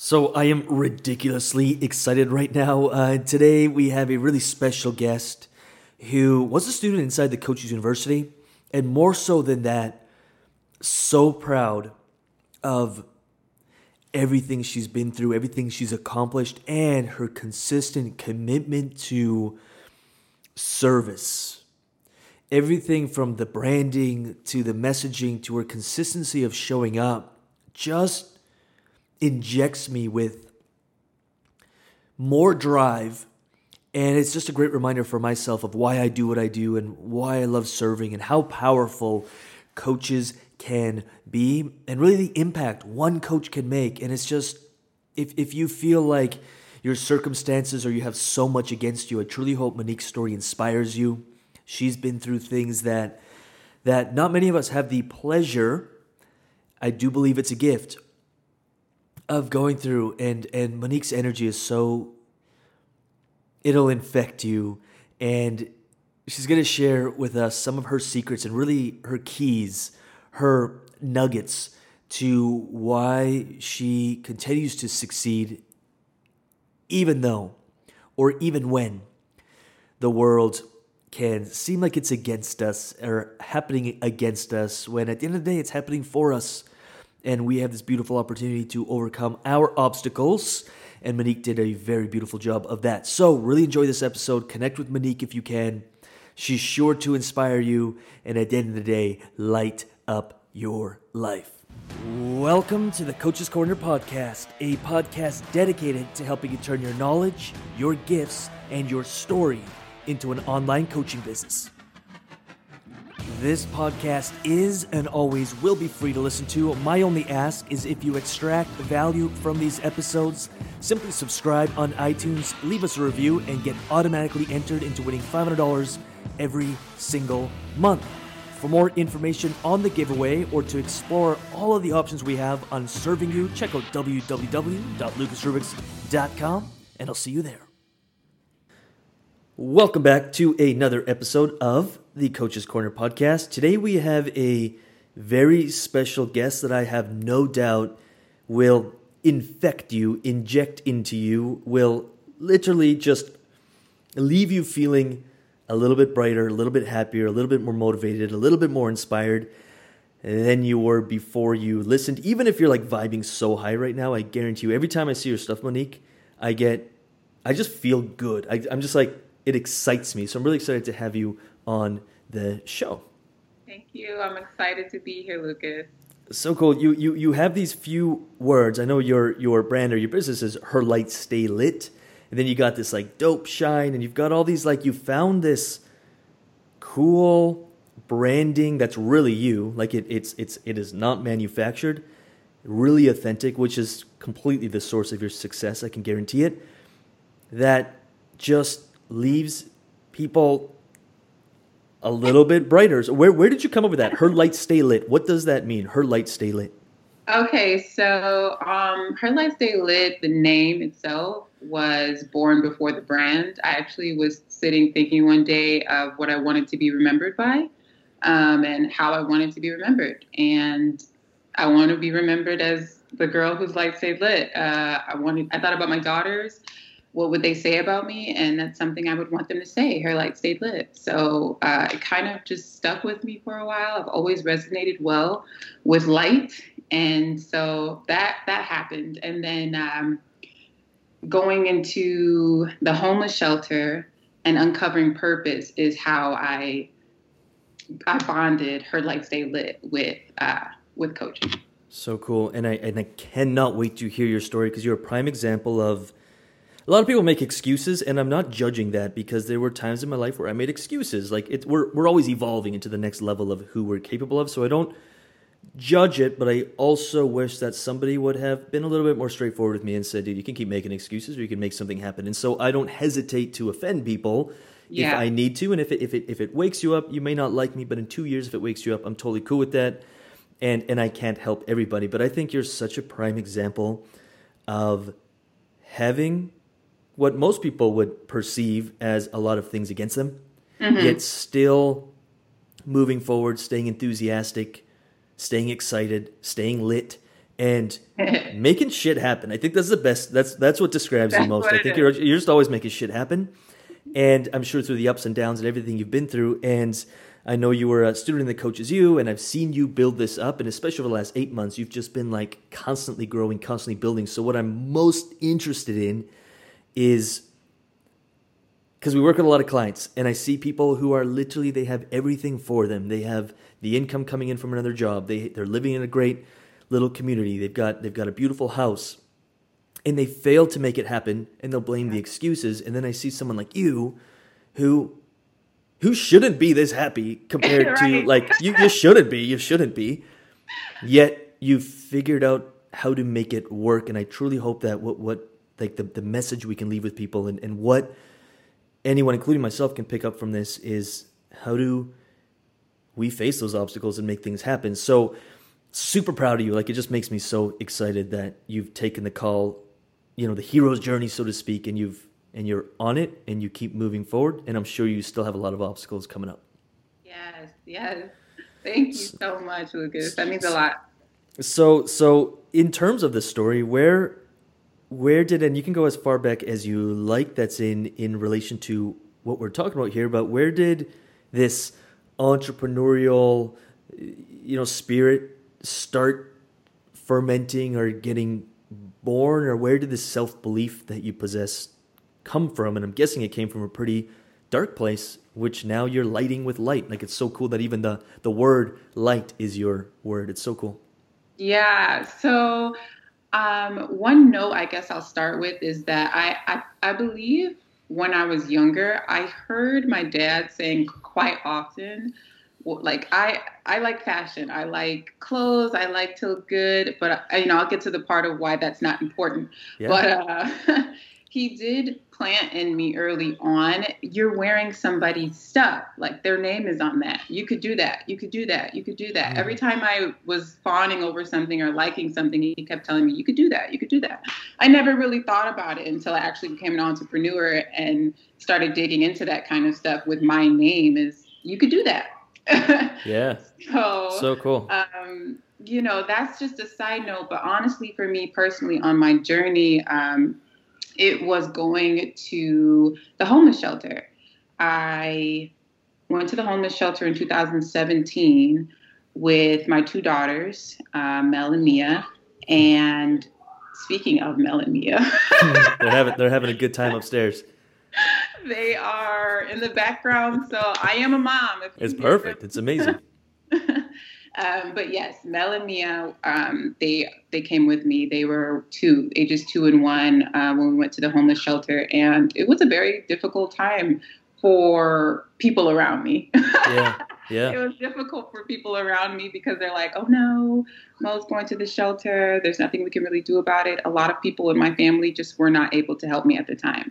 So I am ridiculously excited right now. Uh, today we have a really special guest who was a student inside the Coaches University, and more so than that, so proud of everything she's been through, everything she's accomplished, and her consistent commitment to service. Everything from the branding to the messaging to her consistency of showing up just injects me with more drive. And it's just a great reminder for myself of why I do what I do and why I love serving and how powerful coaches can be and really the impact one coach can make. And it's just, if, if you feel like your circumstances or you have so much against you, I truly hope Monique's story inspires you. She's been through things that that not many of us have the pleasure. I do believe it's a gift of going through and and Monique's energy is so it'll infect you and she's going to share with us some of her secrets and really her keys, her nuggets to why she continues to succeed even though or even when the world can seem like it's against us or happening against us when at the end of the day it's happening for us and we have this beautiful opportunity to overcome our obstacles. And Monique did a very beautiful job of that. So, really enjoy this episode. Connect with Monique if you can. She's sure to inspire you, and at the end of the day, light up your life. Welcome to the Coach's Corner podcast, a podcast dedicated to helping you turn your knowledge, your gifts, and your story into an online coaching business. This podcast is and always will be free to listen to. My only ask is if you extract value from these episodes, simply subscribe on iTunes, leave us a review, and get automatically entered into winning $500 every single month. For more information on the giveaway or to explore all of the options we have on serving you, check out www.lucasrobak.com and I'll see you there. Welcome back to another episode of the Coach's Corner podcast. Today we have a very special guest that I have no doubt will infect you, inject into you, will literally just leave you feeling a little bit brighter, a little bit happier, a little bit more motivated, a little bit more inspired than you were before you listened. Even if you're like vibing so high right now, I guarantee you, every time I see your stuff, Monique, I get, I just feel good. I, I'm just like, it excites me. So I'm really excited to have you on the show. Thank you. I'm excited to be here, Lucas. So cool. You you you have these few words. I know your your brand or your business is her lights stay lit. And then you got this like dope shine and you've got all these like you found this cool branding that's really you. Like it it's it's it is not manufactured. Really authentic, which is completely the source of your success, I can guarantee it. That just leaves people a little bit brighter. So where where did you come up with that? Her light stay lit. What does that mean? Her light stay lit. Okay, so um, her light stay lit. The name itself was born before the brand. I actually was sitting thinking one day of what I wanted to be remembered by, um, and how I wanted to be remembered. And I want to be remembered as the girl whose light stayed lit. Uh, I wanted. I thought about my daughters what would they say about me? And that's something I would want them to say. Her light stayed lit. So uh, it kind of just stuck with me for a while. I've always resonated well with light, and so that that happened. And then um, going into the homeless shelter and uncovering purpose is how I I bonded her light stayed lit with uh, with coaching. So cool, and I and I cannot wait to hear your story because you're a prime example of a lot of people make excuses, and I'm not judging that because there were times in my life where I made excuses. Like it, we're we're always evolving into the next level of who we're capable of. So I don't judge it, but I also wish that somebody would have been a little bit more straightforward with me and said, "Dude, you can keep making excuses, or you can make something happen." And so I don't hesitate to offend people yeah. if I need to, and if it if it if it wakes you up, you may not like me, but in two years, if it wakes you up, I'm totally cool with that. And and I can't help everybody, but I think you're such a prime example of having what most people would perceive as a lot of things against them, mm-hmm. yet still moving forward, staying enthusiastic, staying excited, staying lit, and making shit happen. I think that's the best. That's that's what describes That's you most. I think you're you're just always making shit happen, and I'm sure through the ups and downs and everything you've been through. And I know you were a student that coaches you, and I've seen you build this up, and especially over the last eight months, you've just been like constantly growing, constantly building. So what I'm most interested in is because we work with a lot of clients and i see people who are literally they have everything for them. They have the income coming in from another job. They, they're living in a great little community. They've got they've got a beautiful house and they fail to make it happen and they'll blame the excuses and then i see someone like you who who shouldn't be this happy compared to like you, you shouldn't be you shouldn't be. Yet you've figured out how to make it work and i truly hope that what what like the, the message we can leave with people and, and what anyone including myself can pick up from this is how do we face those obstacles and make things happen so super proud of you like it just makes me so excited that you've taken the call you know the hero's journey so to speak and you've and you're on it and you keep moving forward and i'm sure you still have a lot of obstacles coming up Yes, yes. Thank you so much, Lucas. That means a lot. So, so in terms of the story, where, where did and you can go as far back as you like. That's in in relation to what we're talking about here. But where did this entrepreneurial, you know, spirit start fermenting or getting born, or where did this self belief that you possess come from? And I'm guessing it came from a pretty dark place, which now you're lighting with light. Like it's so cool that even the the word light is your word. It's so cool. Yeah. So, um, one note I guess I'll start with is that I, I I believe when I was younger, I heard my dad saying quite often, like I I like fashion, I like clothes, I like to look good, but I, you know I'll get to the part of why that's not important. Yeah. But uh, he did plant in me early on. You're wearing somebody's stuff. Like their name is on that. You could do that. You could do that. You could do that. Mhm. Every time I was fawning over something or liking something, he kept telling me, you could do that. You could do that. I never really thought about it until I actually became an entrepreneur and started digging into that kind of stuff with my name is you could do that. Yeah. so, So cool. um, you know, that's just a side note. But honestly, for me personally, on my journey, um, it was going to the homeless shelter. I went to the homeless shelter in 2017 with my two daughters, uh, Mel and Mia. And speaking of Mel and Mia, they're having they're having a good time upstairs. they are in the background. So I am a mom. It's perfect. It's amazing. um, but yes, Mel and Mia, um, they they came with me. They were two, ages two and one, uh, when we went to the homeless shelter, and it was a very difficult time for people around me. Yeah. Yeah. it was difficult for people around me because they're like, "Oh no, Mo's going to the shelter. There's nothing we can really do about it." A lot of people in my family just were not able to help me at the time.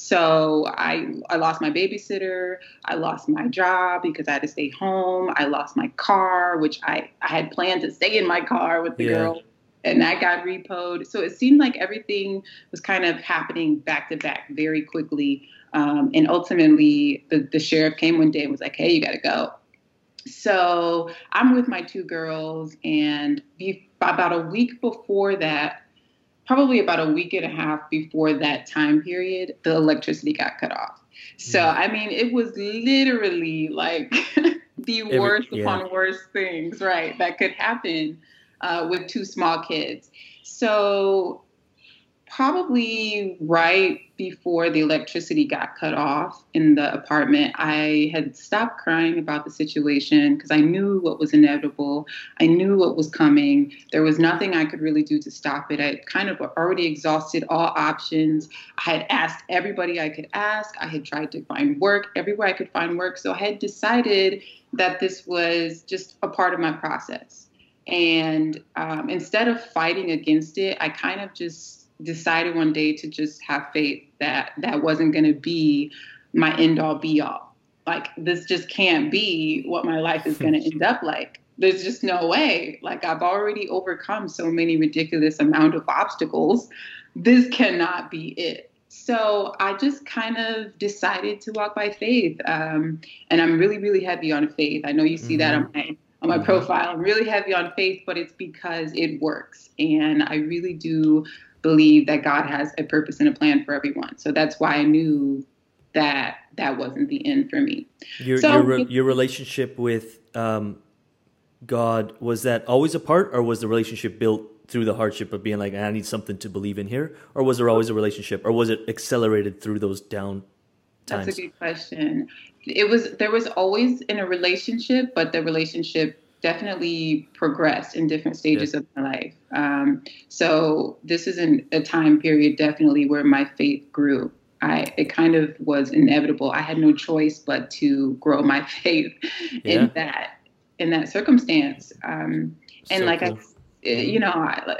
So I I lost my babysitter. I lost my job because I had to stay home. I lost my car, which I I had planned to stay in my car with the Yeah. girl, and that got repoed. So it seemed like everything was kind of happening back to back very quickly. Um, and ultimately, the, the sheriff came one day and was like, "Hey, you got to go." So I'm with my two girls, and be, about a week before that, probably about a week and a half before that time period, the electricity got cut off. So Mm. I mean, it was literally like the Every- worst yeah. upon worst things, right? That could happen uh, with two small kids. So probably right before the electricity got cut off in the apartment, I had stopped crying about the situation because I knew what was inevitable. I knew what was coming. There was nothing I could really do to stop it. I kind of already exhausted all options. I had asked everybody I could ask. I had tried to find work everywhere I could find work. So I had decided that this was just a part of my process. And um, instead of fighting against it, I kind of just decided one day to just have faith that that wasn't going to be my end all be all. Like, this just can't be what my life is going to end up like. There's just no way. Like, I've already overcome so many ridiculous amount of obstacles. This cannot be it. So I just kind of decided to walk by faith. Um, and I'm really, really heavy on faith. I know you see that on my on my mm-hmm. profile. I'm really heavy on faith, but it's because it works. And I really do believe that God has a purpose and a plan for everyone. So that's why I knew that that wasn't the end for me. Your so, your, re- your relationship with um, God was that always a part, or was the relationship built through the hardship of being like, I need something to believe in here, or was there always a relationship, or was it accelerated through those down times? That's a good question. It was there was always in a relationship, but the relationship definitely progressed in different stages yeah. of my life. Um, so this is an, a time period definitely where my faith grew. I it kind of was inevitable. I had no choice but to grow my faith yeah. in that in that circumstance. Um, and so like cool. I you know,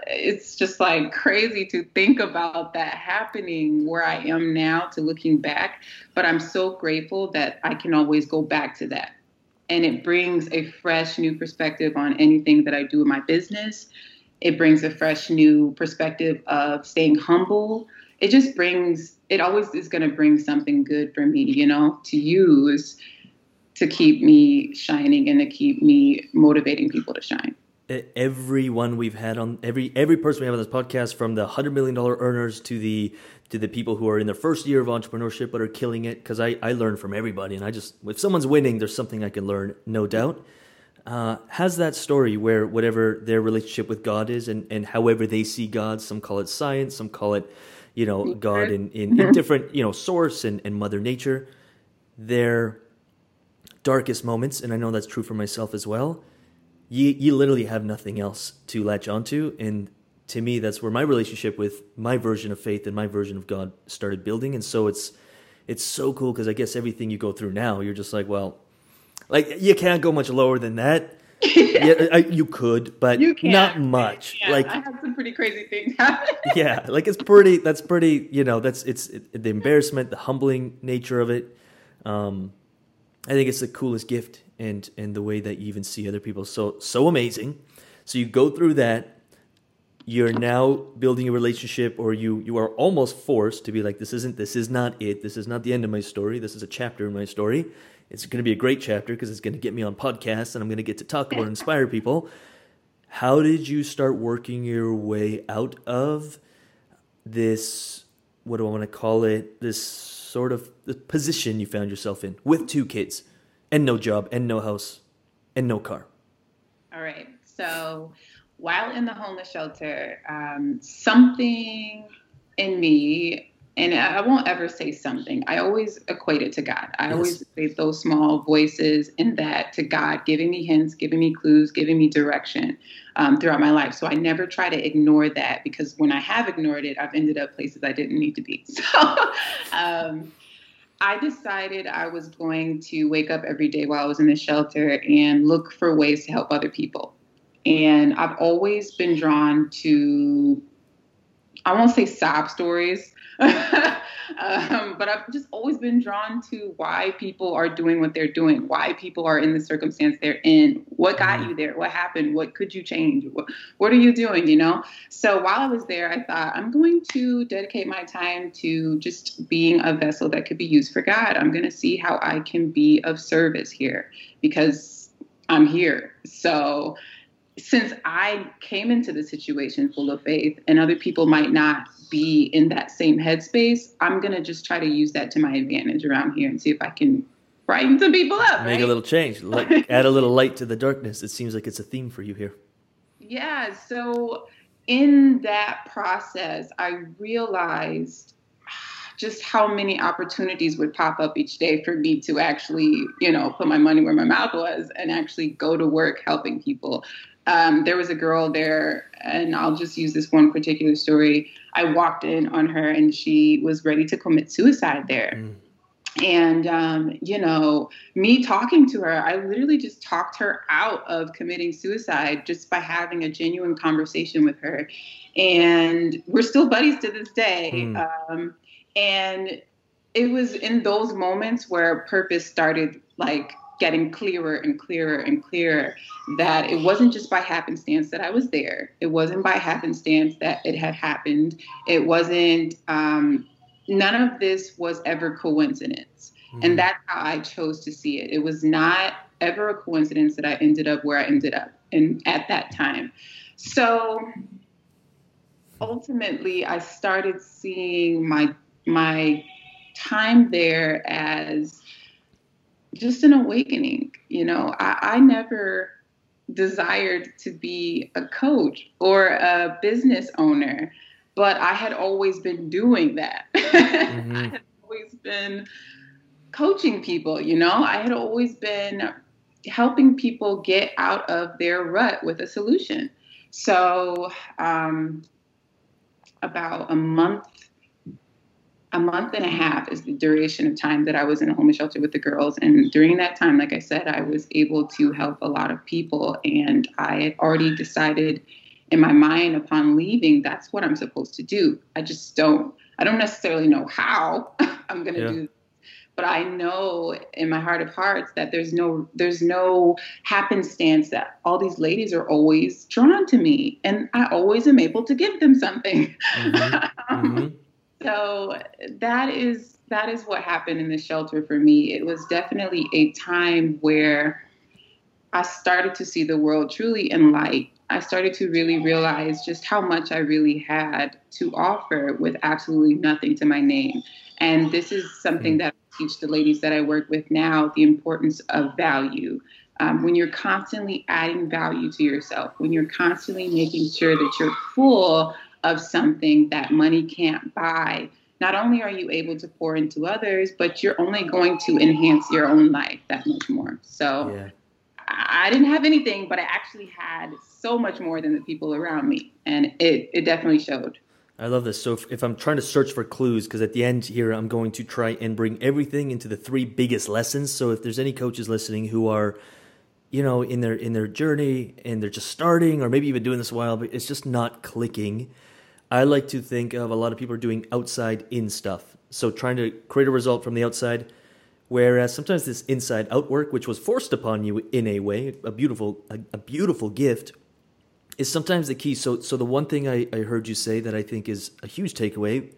it's just like crazy to think about that happening where I am now to looking back. But I'm so grateful that I can always go back to that. And it brings a fresh new perspective on anything that I do in my business. It brings a fresh new perspective of staying humble. It just brings, it always is going to bring something good for me, you know, to use to keep me shining and to keep me motivating people to shine everyone we've had on every every person we have on this podcast from the hundred million dollar earners to the to the people who are in their first year of entrepreneurship but are killing it. Because I, I learn from everybody and I just if someone's winning there's something I can learn no doubt. Uh, has that story where whatever their relationship with God is and, and however they see God some call it science some call it you know God in, in, in different you know source and, and mother nature their darkest moments and I know that's true for myself as well you you literally have nothing else to latch onto and to me that's where my relationship with my version of faith and my version of god started building and so it's it's so cool because i guess everything you go through now you're just like well like you can't go much lower than that yeah, I, you could, but you not much. Like I had some pretty crazy things happen. yeah, like it's pretty. That's pretty. You know, that's it's it, the embarrassment, the humbling nature of it. Um, I think it's the coolest gift and and the way that you even see other people. So so amazing. So you go through that. You're now building a relationship or you you are almost forced to be like this isn't this is not it. This is not the end of my story. This is a chapter in my story. It's going to be a great chapter because it's going to get me on podcasts and i'm going to get to talk about inspire people. How did you start working your way out of this what do i want to call it? This sort of the position you found yourself in with two kids and no job and no house and no car. All right. So while in the homeless shelter, um, something in me, and I won't ever say something, I always equate it to God. I yes. always equate those small voices in that to God, giving me hints, giving me clues, giving me direction um, throughout my life. So I never try to ignore that because when I have ignored it, I've ended up places I didn't need to be. So, um, I decided I was going to wake up every day while I was in the shelter and look for ways to help other people. And I've always been drawn to, I won't say sob stories, um, but I've just always been drawn to why people are doing what they're doing, why people are in the circumstance they're in, what got mm-hmm. you there, what happened, what could you change, what, what are you doing, you know? So while I was there, I thought I'm going to dedicate my time to just being a vessel that could be used for God. I'm going to see how I can be of service here because I'm here. So since I came into the situation full of faith and other people might not be in that same headspace, I'm going to just try to use that to my advantage around here and see if I can brighten some people up. Make right? a little change, like add a little light to the darkness. It seems like it's a theme for you here. Yeah. So in that process, I realized just how many opportunities would pop up each day for me to actually, you know, put my money where my mouth was and actually go to work helping people um, there was a girl there, and I'll just use this one particular story. I walked in on her, and she was ready to commit suicide there. Mm. And, um, you know, me talking to her, I literally just talked her out of committing suicide just by having a genuine conversation with her. And we're still buddies to this day. Mm. Um, and it was in those moments where purpose started like getting clearer and clearer and clearer that it wasn't just by happenstance that I was there. It wasn't by happenstance that it had happened. It wasn't, um, none of this was ever coincidence. Mm-hmm. And that's how I chose to see it. It was not ever a coincidence that I ended up where I ended up and at that time. So ultimately I started seeing my my time there as just an awakening. You know, I, I never desired to be a coach or a business owner, but I had always been doing that. Mm-hmm. I had always been coaching people, you know, I had always been helping people get out of their rut with a solution. So, um, about a month a month and a half is the duration of time that I was in a homeless shelter with the girls. And during that time, like I said, I was able to help a lot of people. And I had already decided in my mind upon leaving, that's what I'm supposed to do. I just don't, I don't necessarily know how I'm going to yeah. do but I know in my heart of hearts that there's no there's no happenstance that all these ladies are always drawn to me, and I always am able to give them something. Mm-hmm. mm-hmm. So that is that is what happened in the shelter for me. It was definitely a time where I started to see the world truly in light. I started to really realize just how much I really had to offer with absolutely nothing to my name. And this is something that I teach the ladies that I work with now the importance of value. Um, when you're constantly adding value to yourself, when you're constantly making sure that you're full of something that money can't buy, not only are you able to pour into others, but you're only going to enhance your own life that much more. So yeah. I didn't have anything, but I actually had so much more than the people around me. And it, it definitely showed. I love this. So if, if I'm trying to search for clues, because at the end here, I'm going to try and bring everything into the three biggest lessons. So if there's any coaches listening who are, you know, in their in their journey and they're just starting, or maybe even doing this a while, but it's just not clicking. I like to think of a lot of people are doing outside in stuff. So trying to create a result from the outside, whereas sometimes this inside out work, which was forced upon you in a way, a beautiful a, a beautiful gift, is sometimes the key. So, so the one thing I, I heard you say that I think is a huge takeaway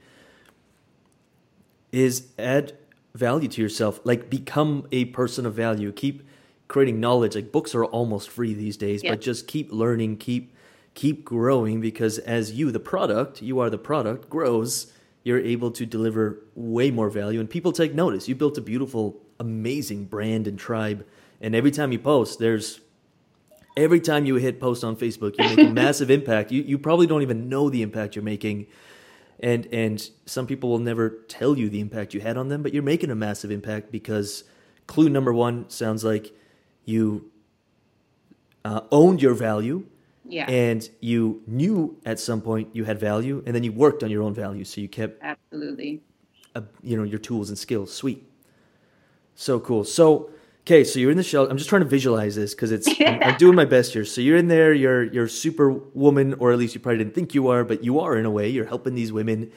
is add value to yourself. Like become a person of value. Keep creating knowledge. Like books are almost free these days, yeah. but just keep learning, keep keep growing because as you, the product, you are the product, grows, you're able to deliver way more value and people take notice. You built a beautiful, amazing brand and tribe. And every time you post, there's every time you hit post on Facebook, you make a massive impact. You you probably don't even know the impact you're making. And and some people will never tell you the impact you had on them, but you're making a massive impact because clue number one sounds like you uh, owned your value. Yeah. And you knew at some point you had value, and then you worked on your own value. So you kept absolutely, uh, you know, your tools and skills. Sweet. So cool. So Okay, so you're in the shelter. I'm just trying to visualize this because it's I'm, I'm, doing my best here. So you're in there. You're you're superwoman, or at least you probably didn't think you are, but you are in a way. You're helping these women.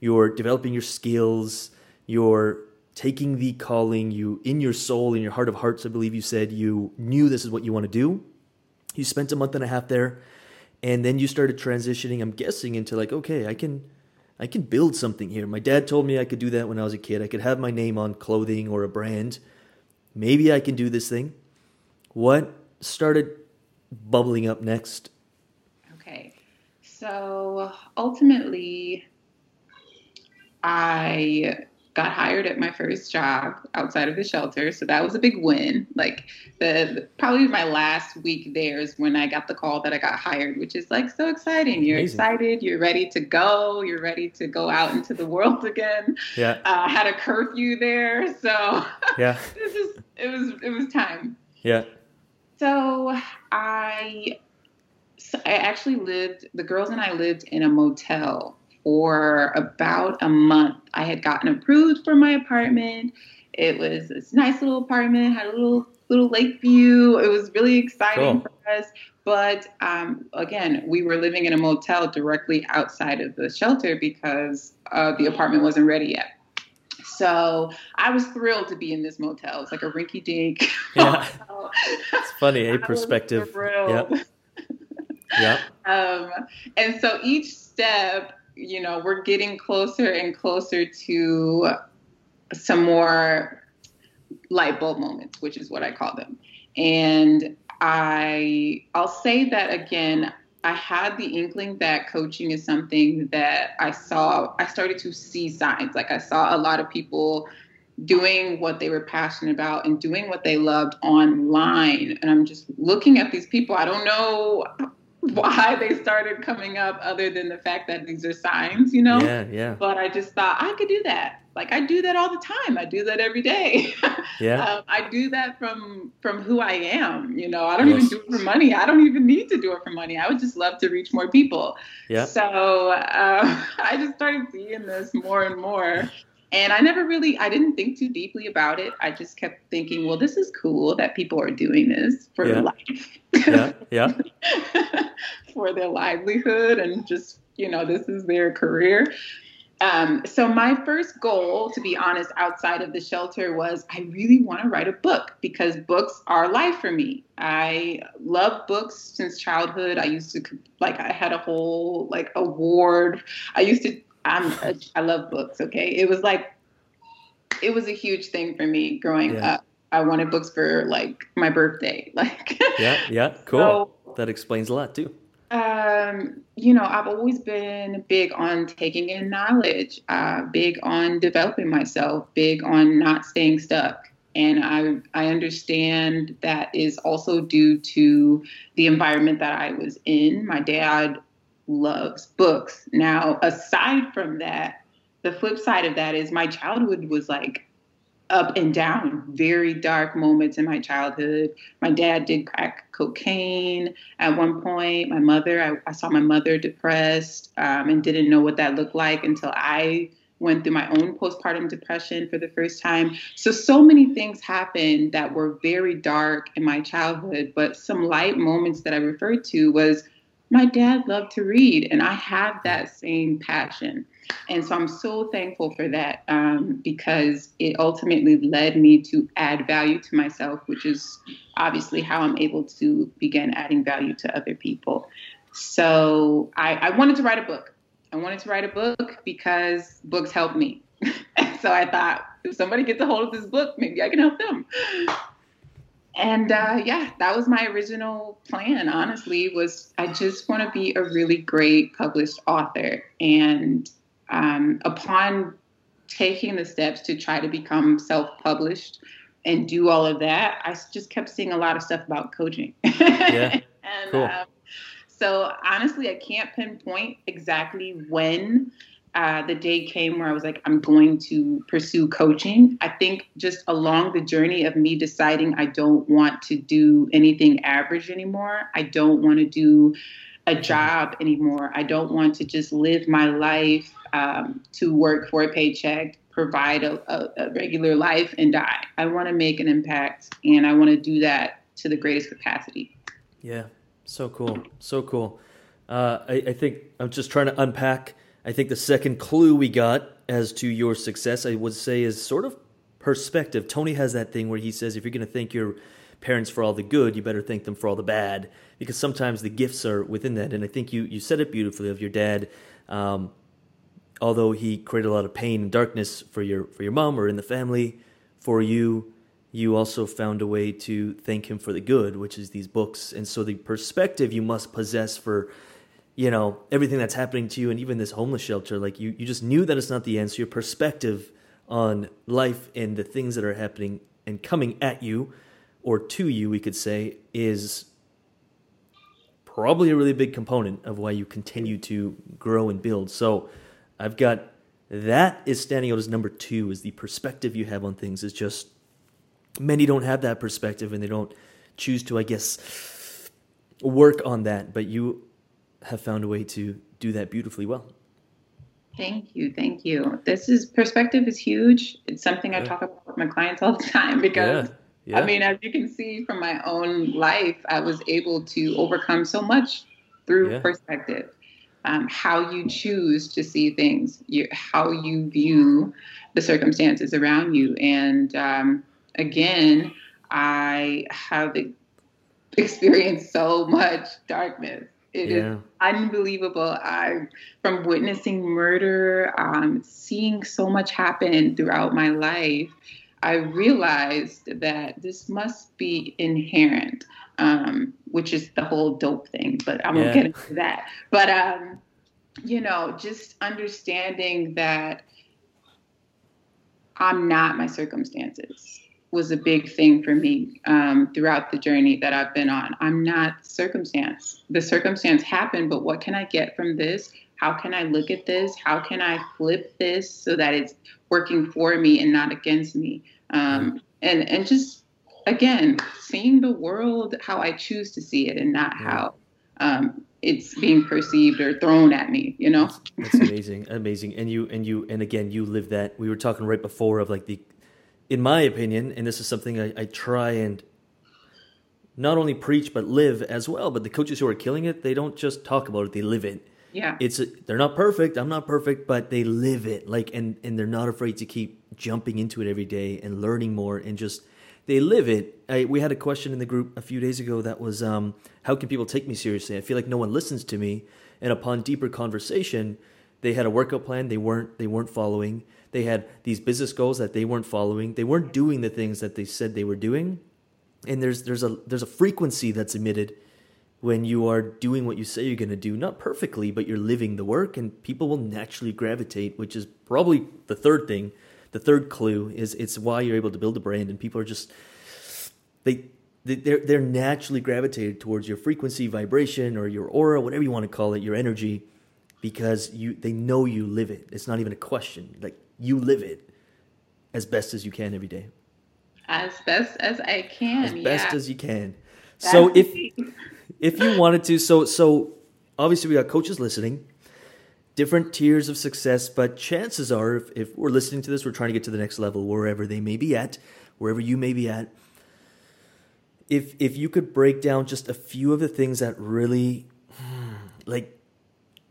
You're developing your skills. You're taking the calling. You in your soul, in your heart of hearts, I believe you said you knew this is what you want to do. You spent a month and a half there, and then you started transitioning. I'm guessing into like, okay, I can. I can build something here. My dad told me I could do that when I was a kid. I could have my name on clothing or a brand maybe I can do this thing. What started bubbling up next? Okay. So ultimately, I got hired at my first job outside of the shelter. So that was a big win. Like the, the, probably my last week there is when I got the call that I got hired, which is like so exciting. You're Amazing. excited, you're ready to go, you're ready to go out into the world again. Yeah. Uh, I had a curfew there, so yeah. this is it was it was time. Yeah. So I so I actually lived the girls and I lived in a motel for about a month. I had gotten approved for my apartment. It was this nice little apartment, had a little little lake view. It was really exciting cool. for us. But um, again, we were living in a motel directly outside of the shelter because uh, the apartment wasn't ready yet. So I was thrilled to be in this motel. It's like a rinky dink. Yeah. it's funny, a perspective. Yep. yep. Um, and so each step you know, we're getting closer and closer to some more light bulb moments, which is what I call them. And I I'll say that again. I had the inkling that coaching is something that I saw. I started to see signs. Like I saw a lot of people doing what they were passionate about and doing what they loved online. And I'm just looking at these people. I don't know why they started coming up other than the fact that these are signs, you know? Yeah, yeah. But I just thought I could do that like I do that all the time. I do that every day. Yeah. um, I do that from from who I am. You know, I don't Yes. even do it for money. I don't even need to do it for money. I would just love to reach more people. Yeah. So uh, I just started seeing this more and more. And I never really, I didn't think too deeply about it. I just kept thinking, well, this is cool that people are doing this for Yeah. life. Yeah, yeah. for their livelihood and just you know this is their career um, so my first goal to be honest outside of the shelter was i really want to write a book because books are life for me i love books since childhood i used to like i had a whole like award i used to i'm i love books okay it was like it was a huge thing for me growing Yeah. up i wanted books for like my birthday like Yeah, yeah. Cool. So- that explains a lot too. um, you know, I've always been big on taking in knowledge, uh, big on developing myself, big on not staying stuck. And I, I understand that is also due to the environment that I was in. My dad loves books. Now, aside from that, the flip side of that is my childhood was like up and down, very dark moments in my childhood. My dad did crack cocaine at one point. My mother, I, I saw my mother depressed um, and didn't know what that looked like until I went through my own postpartum depression for the first time. So, so many things happened that were very dark in my childhood, but some light moments that I referred to was my dad loved to read, and I have that same passion. And so I'm so thankful for that um, because it ultimately led me to add value to myself, which is obviously how I'm able to begin adding value to other people. So I, I wanted to write a book. I wanted to write a book because books help me. so I thought if somebody gets a hold of this book, maybe I can help them. And uh, yeah, that was my original plan. Honestly, was I just want to be a really great published author. And um, upon taking the steps to try to become self-published and do all of that, I just kept seeing a lot of stuff about coaching. Yeah, and cool. um, so honestly, I can't pinpoint exactly when uh, the day came where I was like, I'm going to pursue coaching. I think just along the journey of me deciding I don't want to do anything average anymore. I don't want to do a job anymore. I don't want to just live my life um, to work for a paycheck, provide a, a, a regular life, and die. I want to make an impact, and I want to do that to the greatest capacity. Yeah, so cool, so cool. Uh, I, I think I'm just trying to unpack. I think the second clue we got as to your success, I would say, is sort of perspective. Tony has that thing where he says, if you're going to thank your parents for all the good, you better thank them for all the bad, because sometimes the gifts are within that. And I think you you said it beautifully of your dad. Um, although he created a lot of pain and darkness for your for your mom or in the family, for you, you also found a way to thank him for the good, which is these books. And so the perspective you must possess for, you know, everything that's happening to you and even this homeless shelter, like you, you just knew that it's not the end. So your perspective on life and the things that are happening and coming at you or to you, we could say, is probably a really big component of why you continue to grow and build. So I've got that is standing out as number two is the perspective you have on things is just many don't have that perspective and they don't choose to, I guess, work on that. But you have found a way to do that beautifully well. Thank you, thank you. This is perspective is huge. It's something I talk about with my clients all the time because Yeah, yeah. I mean, as you can see from my own life, I was able to overcome so much through Yeah. perspective. Um, how you choose to see things, you, how you view the circumstances around you, and um, again, I have experienced so much darkness. It is Yeah. unbelievable. I, from witnessing murder, um, seeing so much happen throughout my life, I realized that this must be inherent, um, which is the whole dope thing, but I won't yeah. get into that. But, um, you know, just understanding that I'm not my circumstances was a big thing for me um, throughout the journey that I've been on. I'm not circumstance. The circumstance happened, but what can I get from this? How can I look at this? How can I flip this so that it's working for me and not against me? Um, and and just again, seeing the world how I choose to see it and not how um, it's being perceived or thrown at me. You know, that's amazing, amazing. And you and you and again, you live that. We were talking right before of like the, in my opinion, and this is something I, I try and not only preach but live as well. But the coaches who are killing it, they don't just talk about it; they live it. Yeah. It's a, they're not perfect i'm not perfect but they live it. Like and and they're not afraid to keep jumping into it every day and learning more and just they live it. I, we had a question in the group a few days ago that was um, how can people take me seriously? I feel like no one listens to me. And upon deeper conversation they had a workout plan they weren't they weren't following they had these business goals that they weren't following they weren't doing the things that they said they were doing and there's there's a there's a frequency that's emitted when you are doing what you say you're going to do, not perfectly, but you're living the work, and people will naturally gravitate, which is probably the third thing. The third clue is it's why you're able to build a brand, and people are just they they're they're naturally gravitated towards your frequency, vibration, or your aura, whatever you want to call it, your energy, because you they know you live it. It's not even a question. Like you live it as best as you can every day. As best as I can. As best as you can. That's so if if you wanted to, so so obviously we got coaches listening, different tiers of success, but chances are if, if we're listening to this, we're trying to get to the next level, wherever they may be at, wherever you may be at. If if you could break down just a few of the things that really like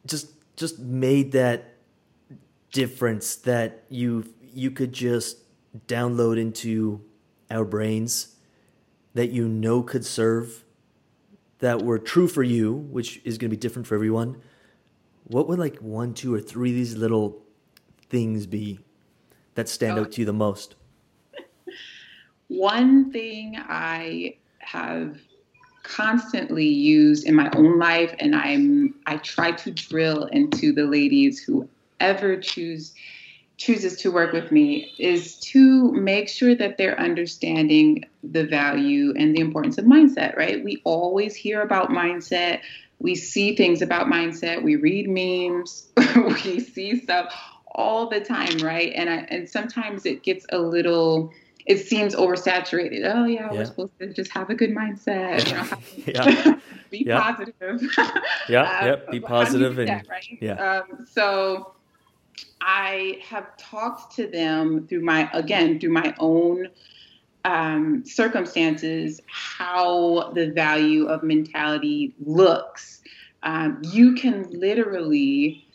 just just made that difference that you you could just download into our brains that you know could serve that were true for you, which is going to be different for everyone, what would like one, two, or three of these little things be that stand oh. out to you the most? One thing I have constantly used in my own life, and I'm I try to drill into the ladies who ever choose chooses to work with me is to make sure that they're understanding the value and the importance of mindset, right? We always hear about mindset. We see things about mindset. We read memes. we see stuff all the time, right? And I, and sometimes it gets a little it seems oversaturated. Oh yeah, yeah. we're supposed to just have a good mindset. You know, yeah. be yeah. positive. yeah, um, yep. Be positive and that, right? yeah. Um, so I have talked to them through my, again, through my own um, circumstances, how the value of mentality looks. Um, you can literally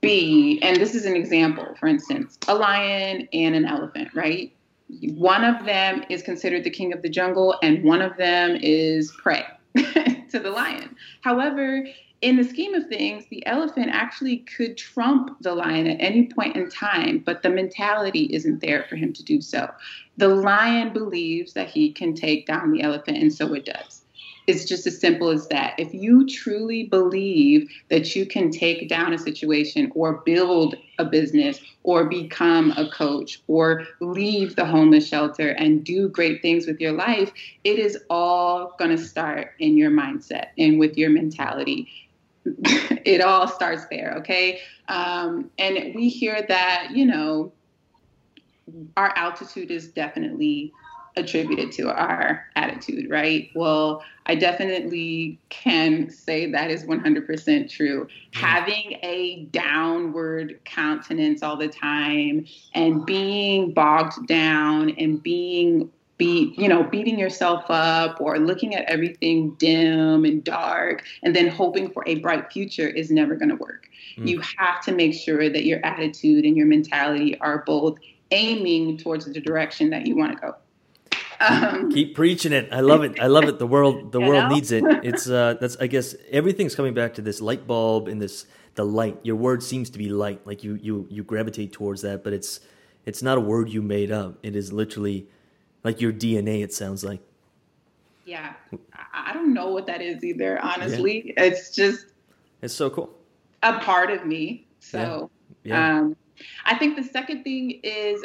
be, and this is an example, for instance, a lion and an elephant, right? One of them is considered the king of the jungle, and one of them is prey to the lion. However, in the scheme of things, the elephant actually could trump the lion at any point in time, but the mentality isn't there for him to do so. The lion believes that he can take down the elephant, and so it does. It's just as simple as that. If you truly believe that you can take down a situation or build a business or become a coach or leave the homeless shelter and do great things with your life, it is all going to start in your mindset and with your mentality. it all starts there, okay? Um, and we hear that, you know, our altitude is definitely attributed to our attitude, right? Well, I definitely can say that is 100% true. Mm-hmm. Having a downward countenance all the time and being bogged down and being be you know beating yourself up or looking at everything dim and dark and then hoping for a bright future is never going to work. Mm. you have to make sure that your attitude and your mentality are both aiming towards the direction that you want to go. Um, keep preaching it. I love it. I love it. The world the world know? needs it. It's uh that's i guess everything's coming back to this light bulb and this the light. Your word seems to be light. Like you you you gravitate towards that but it's It's not a word you made up. It is literally like your DNA. It sounds like. Yeah, I don't know what that is either. Honestly, yeah. it's just. It's so cool. A part of me. So, yeah. yeah. Um, I think the second thing is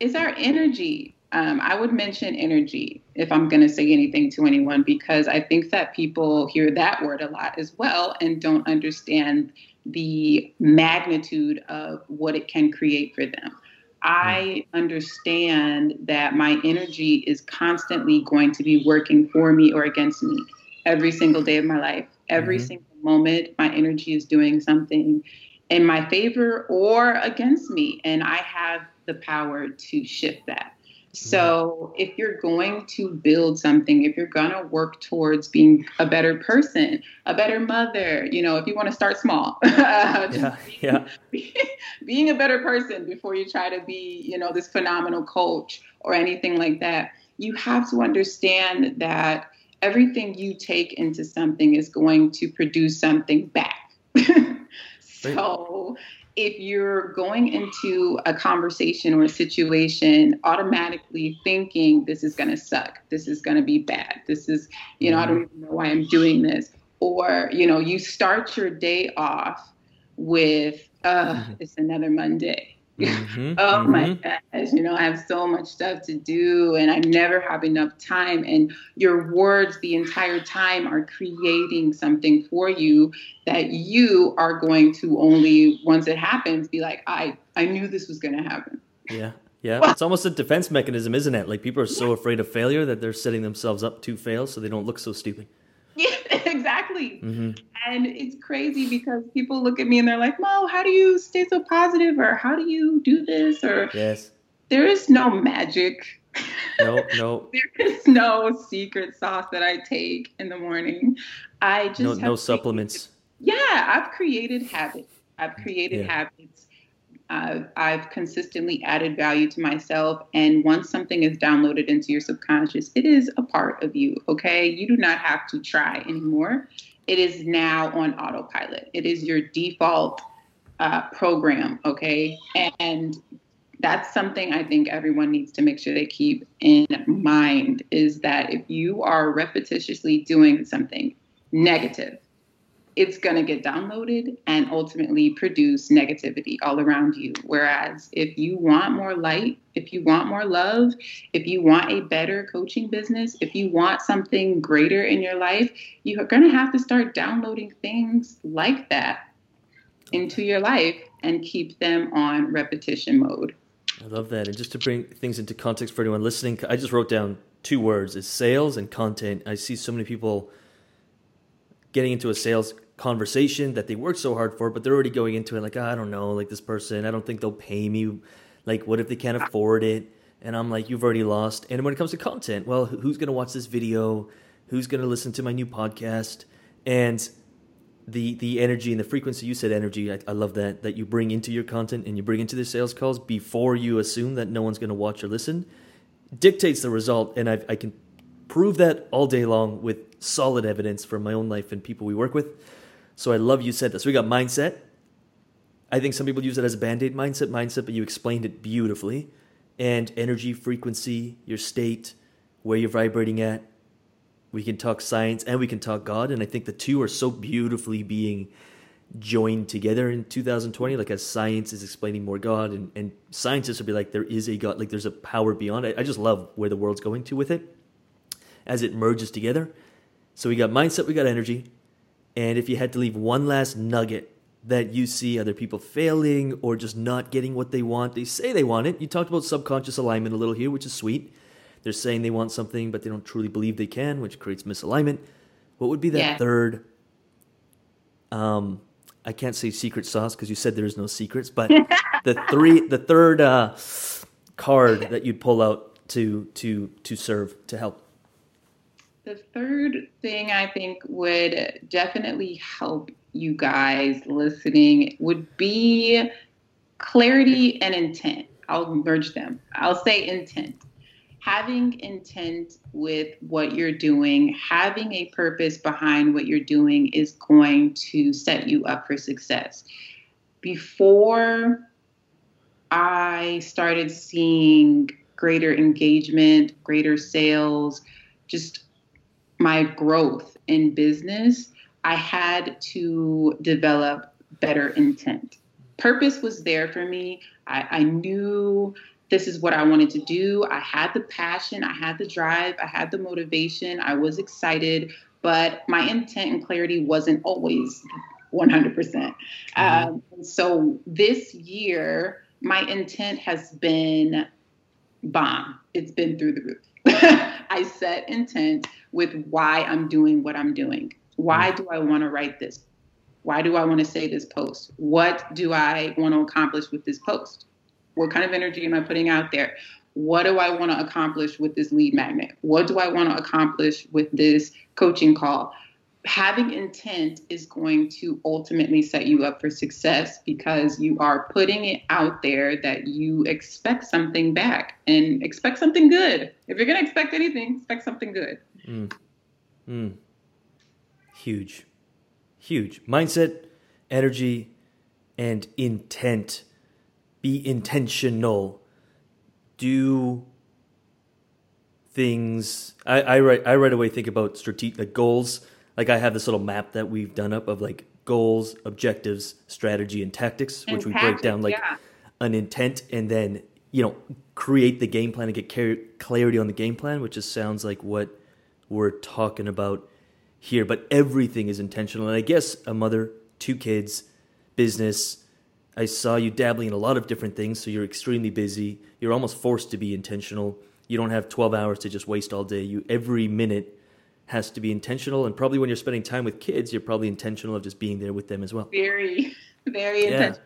is our energy. Um, I would mention energy if I'm going to say anything to anyone because I think that people hear that word a lot as well and don't understand the magnitude of what it can create for them. I understand that my energy is constantly going to be working for me or against me every single day of my life. Every mm-hmm. single moment, my energy is doing something in my favor or against me. And I have the power to shift that. So, if you're going to build something, if you're going to work towards being a better person, a better mother, you know, if you want to start small, uh, yeah, yeah. being a better person before you try to be, you know, this phenomenal coach or anything like that, you have to understand that everything you take into something is going to produce something back. so, if you're going into a conversation or a situation automatically thinking this is going to suck, this is going to be bad, this is, you know, I don't mm-hmm. even know why I'm doing this, or, you know, you start your day off with, uh, it's another Monday. Mm-hmm, oh mm-hmm. my gosh, you know, I have so much stuff to do and I never have enough time. And your words the entire time are creating something for you that you are going to only, once it happens, be like, I, I knew this was going to happen. Yeah. Yeah. Well, it's almost a defense mechanism, isn't it? Like people are so afraid of failure that they're setting themselves up to fail so they don't look so stupid. Yeah, exactly. Mm-hmm. And it's crazy because people look at me and they're like, Mo, how do you stay so positive? Or how do you do this? Or yes. there is no magic. No, no. there is no secret sauce that I take in the morning. I just no, no supplements. Yeah, I've created habits. I've created yeah. habits I've, I've consistently added value to myself. And once something is downloaded into your subconscious, it is a part of you, okay? You do not have to try anymore. It is now on autopilot, it is your default uh, program, okay? And that's something I think everyone needs to make sure they keep in mind is that if you are repetitiously doing something negative, it's going to get downloaded and ultimately produce negativity all around you. Whereas if you want more light, if you want more love, if you want a better coaching business, if you want something greater in your life, you are going to have to start downloading things like that into your life and keep them on repetition mode. I love that. And just to bring things into context for anyone listening, I just wrote down two words: is sales and content. I see so many people getting into a sales conversation that they worked so hard for, but they're already going into it like, oh, I don't know, like this person, I don't think they'll pay me. Like, what if they can't afford it? And I'm like, you've already lost. And when it comes to content, well, who's going to watch this video? Who's going to listen to my new podcast? And the the energy and the frequency you said energy I, I, love that that you bring into your content and you bring into the sales calls before you assume that no one's going to watch or listen dictates the result and I've, i can prove that all day long with solid evidence from my own life and people we work with so I love you said this. We got mindset. I think some people use it as a band aid mindset, mindset, but you explained it beautifully. And energy, frequency, your state, where you're vibrating at. We can talk science and we can talk God. And I think the two are so beautifully being joined together in 2020. Like as science is explaining more God, and, and scientists will be like, there is a God, like there's a power beyond it. I just love where the world's going to with it as it merges together. So we got mindset, we got energy. And if you had to leave one last nugget that you see other people failing or just not getting what they want, they say they want it. You talked about subconscious alignment a little here, which is sweet. They're saying they want something, but they don't truly believe they can, which creates misalignment. What would be that yeah. third? Um, I can't say secret sauce because you said there is no secrets, but the three, the third uh, card that you'd pull out to to to serve to help. The third thing I think would definitely help you guys listening would be clarity and intent. I'll merge them. I'll say intent. Having intent with what you're doing, having a purpose behind what you're doing is going to set you up for success. Before I started seeing greater engagement, greater sales, just my growth in business, I had to develop better intent. Purpose was there for me. I, I knew this is what I wanted to do. I had the passion, I had the drive, I had the motivation, I was excited, but my intent and clarity wasn't always 100%. Mm-hmm. Um, so this year, my intent has been bomb. It's been through the roof. I set intent with why I'm doing what I'm doing. Why mm-hmm. do I want to write this? Why do I want to say this post? What do I want to accomplish with this post? What kind of energy am I putting out there? What do I want to accomplish with this lead magnet? What do I want to accomplish with this coaching call? Having intent is going to ultimately set you up for success because you are putting it out there that you expect something back and expect something good. If you're going to expect anything, expect something good. Mm. Mm. Huge. Huge. Mindset, energy, and intent be intentional. Do things. I, I right I right away think about strategic like goals. Like I have this little map that we've done up of like goals, objectives, strategy, and tactics, and which we break down like yeah. an intent, and then you know create the game plan and get clarity on the game plan, which just sounds like what we're talking about here. But everything is intentional, and I guess a mother, two kids, business, I saw you dabbling in a lot of different things, so you're extremely busy. You're almost forced to be intentional. You don't have 12 hours to just waste all day. You every minute has to be intentional, and probably when you're spending time with kids, you're probably intentional of just being there with them as well. Very, very yeah. intentional.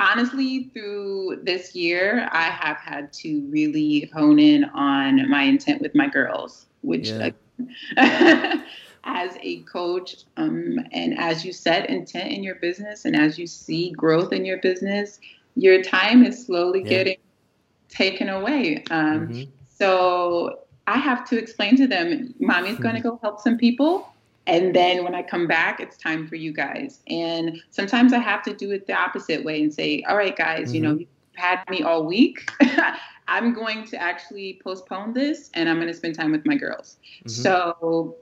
Honestly, through this year, I have had to really hone in on my intent with my girls, which. Yeah. as a coach um, and as you set intent in your business and as you see growth in your business, your time is slowly yeah. getting taken away. Um, mm-hmm. So I have to explain to them, mommy's going to go help some people. And then when I come back, it's time for you guys. And sometimes I have to do it the opposite way and say, all right, guys, mm-hmm. you know, mm-hmm. you've had me all week. I'm going to actually postpone this and I'm going to spend time with my girls. Mm-hmm. So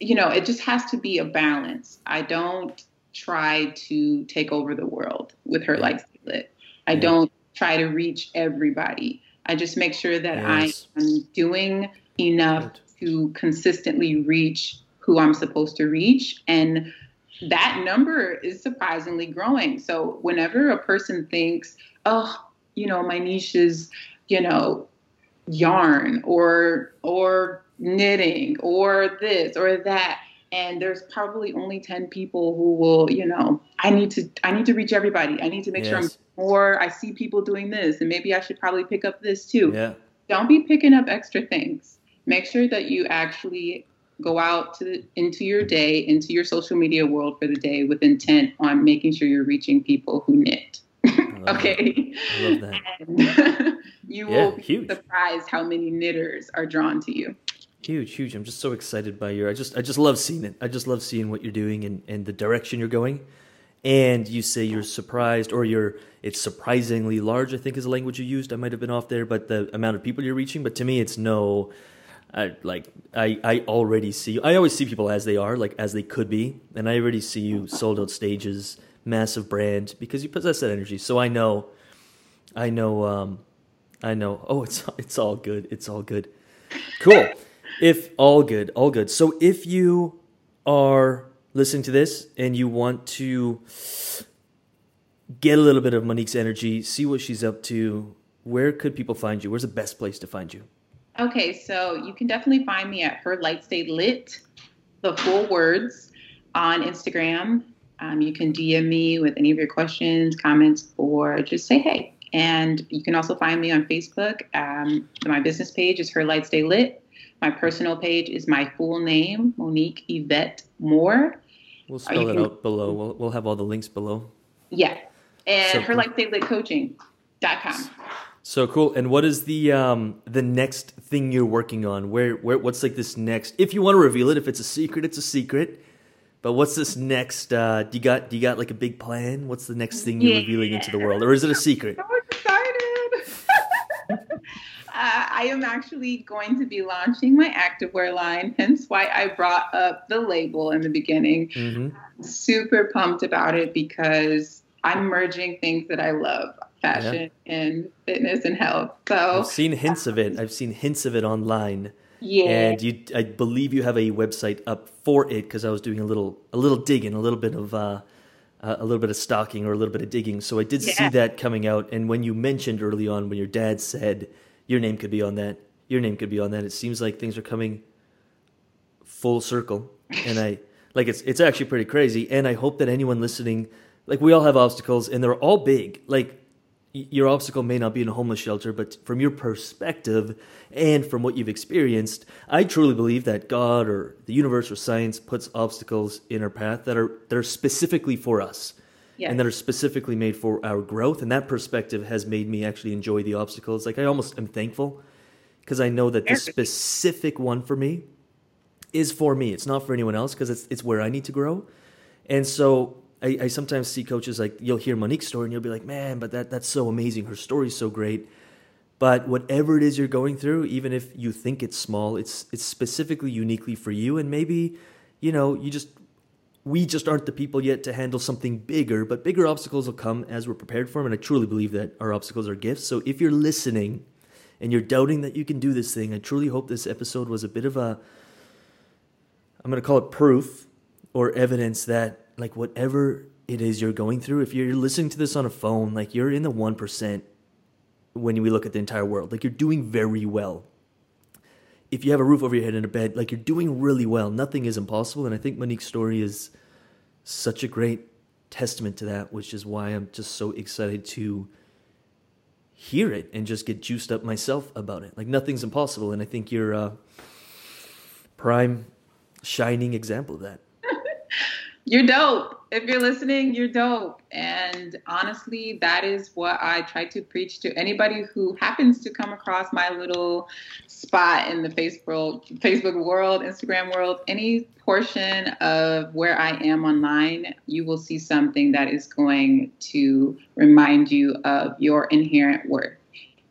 you know, it just has to be a balance. I don't try to take over the world with her lights lit. I yeah. don't try to reach everybody. I just make sure that yes. I am doing enough to consistently reach who I'm supposed to reach. And that number is surprisingly growing. So whenever a person thinks, oh, you know, my niche is, you know, yarn or or knitting or this or that. And there's probably only 10 people who will you know i need to i need to reach everybody. I need to make yes. sure i'm more i see people doing this and maybe i should probably pick up this too. Yeah. don't be picking up extra things. Make sure that you actually go out to the, into your day into your social media world for the day with intent on making sure you're reaching people who knit. Okay you yeah, will be huge. surprised how many knitters are drawn to you Huge, huge. I'm just so excited by your. I just, I just love seeing it. I just love seeing what you're doing and, and the direction you're going. And you say you're surprised, or you're. It's surprisingly large. I think is the language you used. I might have been off there, but the amount of people you're reaching. But to me, it's no. I like. I I already see. I always see people as they are, like as they could be, and I already see you sold out stages, massive brand because you possess that energy. So I know. I know. Um, I know. Oh, it's it's all good. It's all good. Cool if all good, all good. So if you are listening to this and you want to get a little bit of Monique's energy, see what she's up to, where could people find you? Where's the best place to find you? Okay, so you can definitely find me at Her Light Stay Lit, the full words, on Instagram. Um, you can DM me with any of your questions, comments, or just say hey. And you can also find me on Facebook. Um, my business page is Her Light Stay Lit. My personal page is my full name, Monique Evette Moore. We'll spell it out below. We'll, we'll have all the links below. Yeah. And so, her life lit coaching.com. So cool. And what is the um the next thing you're working on? Where where what's like this next if you want to reveal it, if it's a secret, it's a secret. But what's this next uh do you got do you got like a big plan? What's the next thing you're yeah. revealing into the world? Or is it a secret? Excited. I am actually going to be launching my activewear line, hence why I brought up the label in the beginning. Mm-hmm. Super pumped about it because I'm merging things that I love fashion yeah. and fitness and health. So I've seen hints of it. I've seen hints of it online. Yeah. And you, I believe you have a website up for it because I was doing a little, a little digging, a little bit of, uh, uh, a little bit of stalking or a little bit of digging. So I did yeah. see that coming out. And when you mentioned early on, when your dad said your name could be on that, your name could be on that, it seems like things are coming full circle. And I like it's it's actually pretty crazy. And I hope that anyone listening, like we all have obstacles, and they're all big. Like your obstacle may not be in a homeless shelter, but from your perspective and from what you've experienced, I truly believe that God or the universe or science puts obstacles in our path that are that are specifically for us. Yes. And that are specifically made for our growth. And that perspective has made me actually enjoy the obstacles. Like I almost am thankful because I know that the specific one for me is for me. It's not for anyone else because it's it's where I need to grow. And so I, I sometimes see coaches like you'll hear Monique's story and you'll be like, man, but that that's so amazing. Her story's so great. But whatever it is you're going through, even if you think it's small, it's it's specifically uniquely for you, and maybe you know you just we just aren't the people yet to handle something bigger. But bigger obstacles will come as we're prepared for them, and I truly believe that our obstacles are gifts. So if you're listening and you're doubting that you can do this thing, I truly hope this episode was a bit of a I'm going to call it proof or evidence that like whatever it is you're going through, if you're listening to this on a phone, like you're in the 1% when we look at the entire world. Like you're doing very well. If you have a roof over your head and a bed, like you're doing really well. Nothing is impossible. And I think Monique's story is such a great testament to that, which is why I'm just so excited to hear it and just get juiced up myself about it. Like nothing's impossible. And I think you're a uh, prime shining example of that you're dope. If you're listening, you're dope. And honestly, that is what I try to preach to anybody who happens to come across my little spot in the Facebook Facebook world, Instagram world, any portion of where I am online, you will see something that is going to remind you of your inherent worth.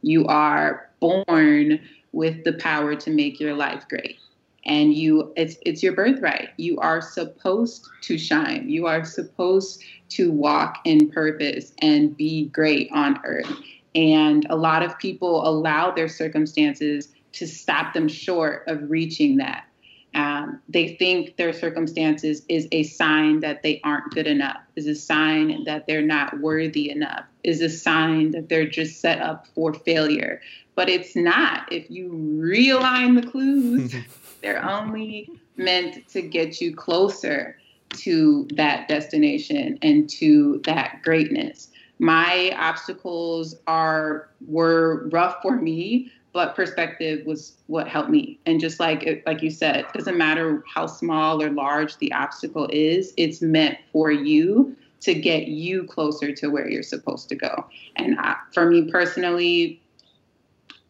You are born with the power to make your life great and you it's it's your birthright. You are supposed to shine. You are supposed to walk in purpose and be great on earth. And a lot of people allow their circumstances to stop them short of reaching that. Um, they think their circumstances is a sign that they aren't good enough is a sign that they're not worthy enough is a sign that they're just set up for failure. But it's not. If you realign the clues They're mm-hmm. only meant to get you closer to that destination and to that greatness. My obstacles are were rough for me, but perspective was what helped me. And just like like you said, it doesn't matter how small or large the obstacle is, it's meant for you to get you closer to where you're supposed to go. And I, for me personally,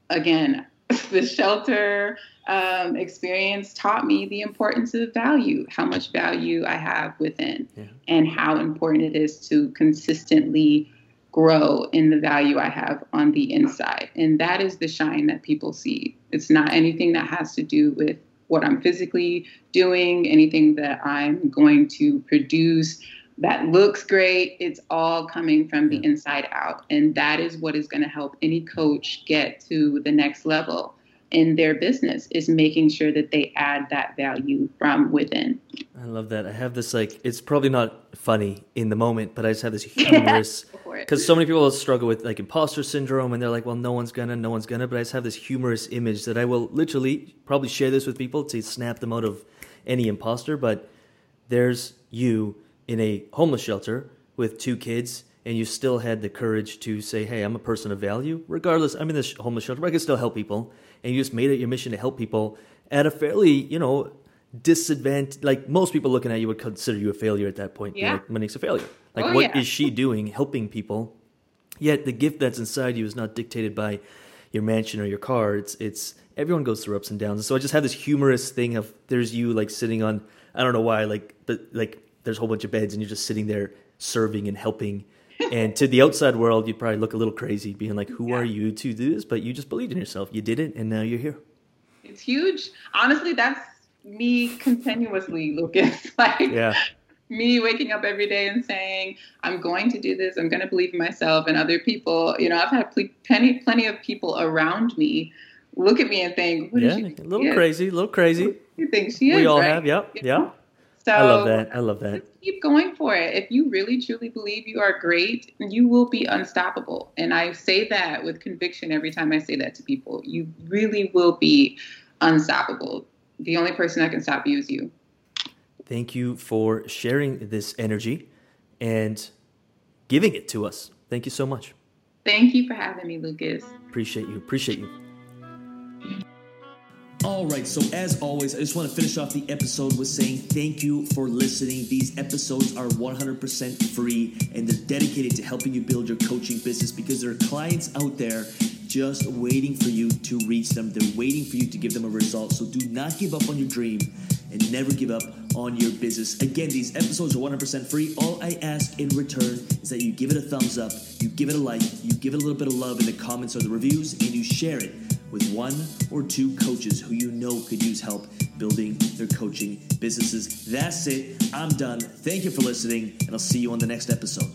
again, the shelter um, experience taught me the importance of value, how much value I have within, yeah. and how important it is to consistently grow in the value I have on the inside. And that is the shine that people see. It's not anything that has to do with what I'm physically doing, anything that I'm going to produce that looks great. It's all coming from the inside out. And that is what is going to help any coach get to the next level in their business is making sure that they add that value from within. I love that. I have this like it's probably not funny in the moment, but I just have this humorous because so many people struggle with like imposter syndrome and they're like, well, no one's gonna, no one's gonna. But I just have this humorous image that I will literally probably share this with people to snap them out of any imposter. But there's you in a homeless shelter with two kids and you still had the courage to say, "Hey, I'm a person of value, regardless. I'm in this homeless shelter, but I can still help people." And you just made it your mission to help people at a fairly, you know, disadvantage. Like most people looking at you would consider you a failure at that point. Yeah, like, Monique's a failure. Like, oh, what yeah. is she doing, helping people? Yet the gift that's inside you is not dictated by your mansion or your car. It's it's everyone goes through ups and downs. And so I just have this humorous thing of there's you like sitting on I don't know why like but like there's a whole bunch of beds and you're just sitting there serving and helping and to the outside world, you'd probably look a little crazy, being like, "Who Yeah. are you to do this?" But you just believed in yourself. You did it, and now you're here. It's huge. Honestly, that's me continuously, Lucas. like Yeah, me waking up every day and saying, I'm going to do this. I'm going to believe in myself and other people. You know, I've had pl- plenty, plenty of people around me look at me and think, what yeah, a she think little crazy, a little crazy. You think she is? We all right? have, Yep. You know? So I love that. I love that. just keep going for it. If you really truly believe you are great, you will be unstoppable. And I say that with conviction every time I say that to people. You really will be unstoppable. The only person that can stop you is you. Thank you for sharing this energy and giving it to us. Thank you so much. Thank you for having me, Lucas. Appreciate you. Appreciate you. All right, so as always, I just want to finish off the episode with saying thank you for listening. These episodes are 100% free and they're dedicated to helping you build your coaching business because there are clients out there just waiting for you to reach them. They're waiting for you to give them a result. So do not give up on your dream and never give up on your business. Again, these episodes are 100% free. All I ask in return is that you give it a thumbs up, you give it a like, you give it a little bit of love in the comments or the reviews, and you share it with one or two coaches who you know could use help building their coaching businesses. That's it. I'm done. Thank you for listening, and I'll see you on the next episode.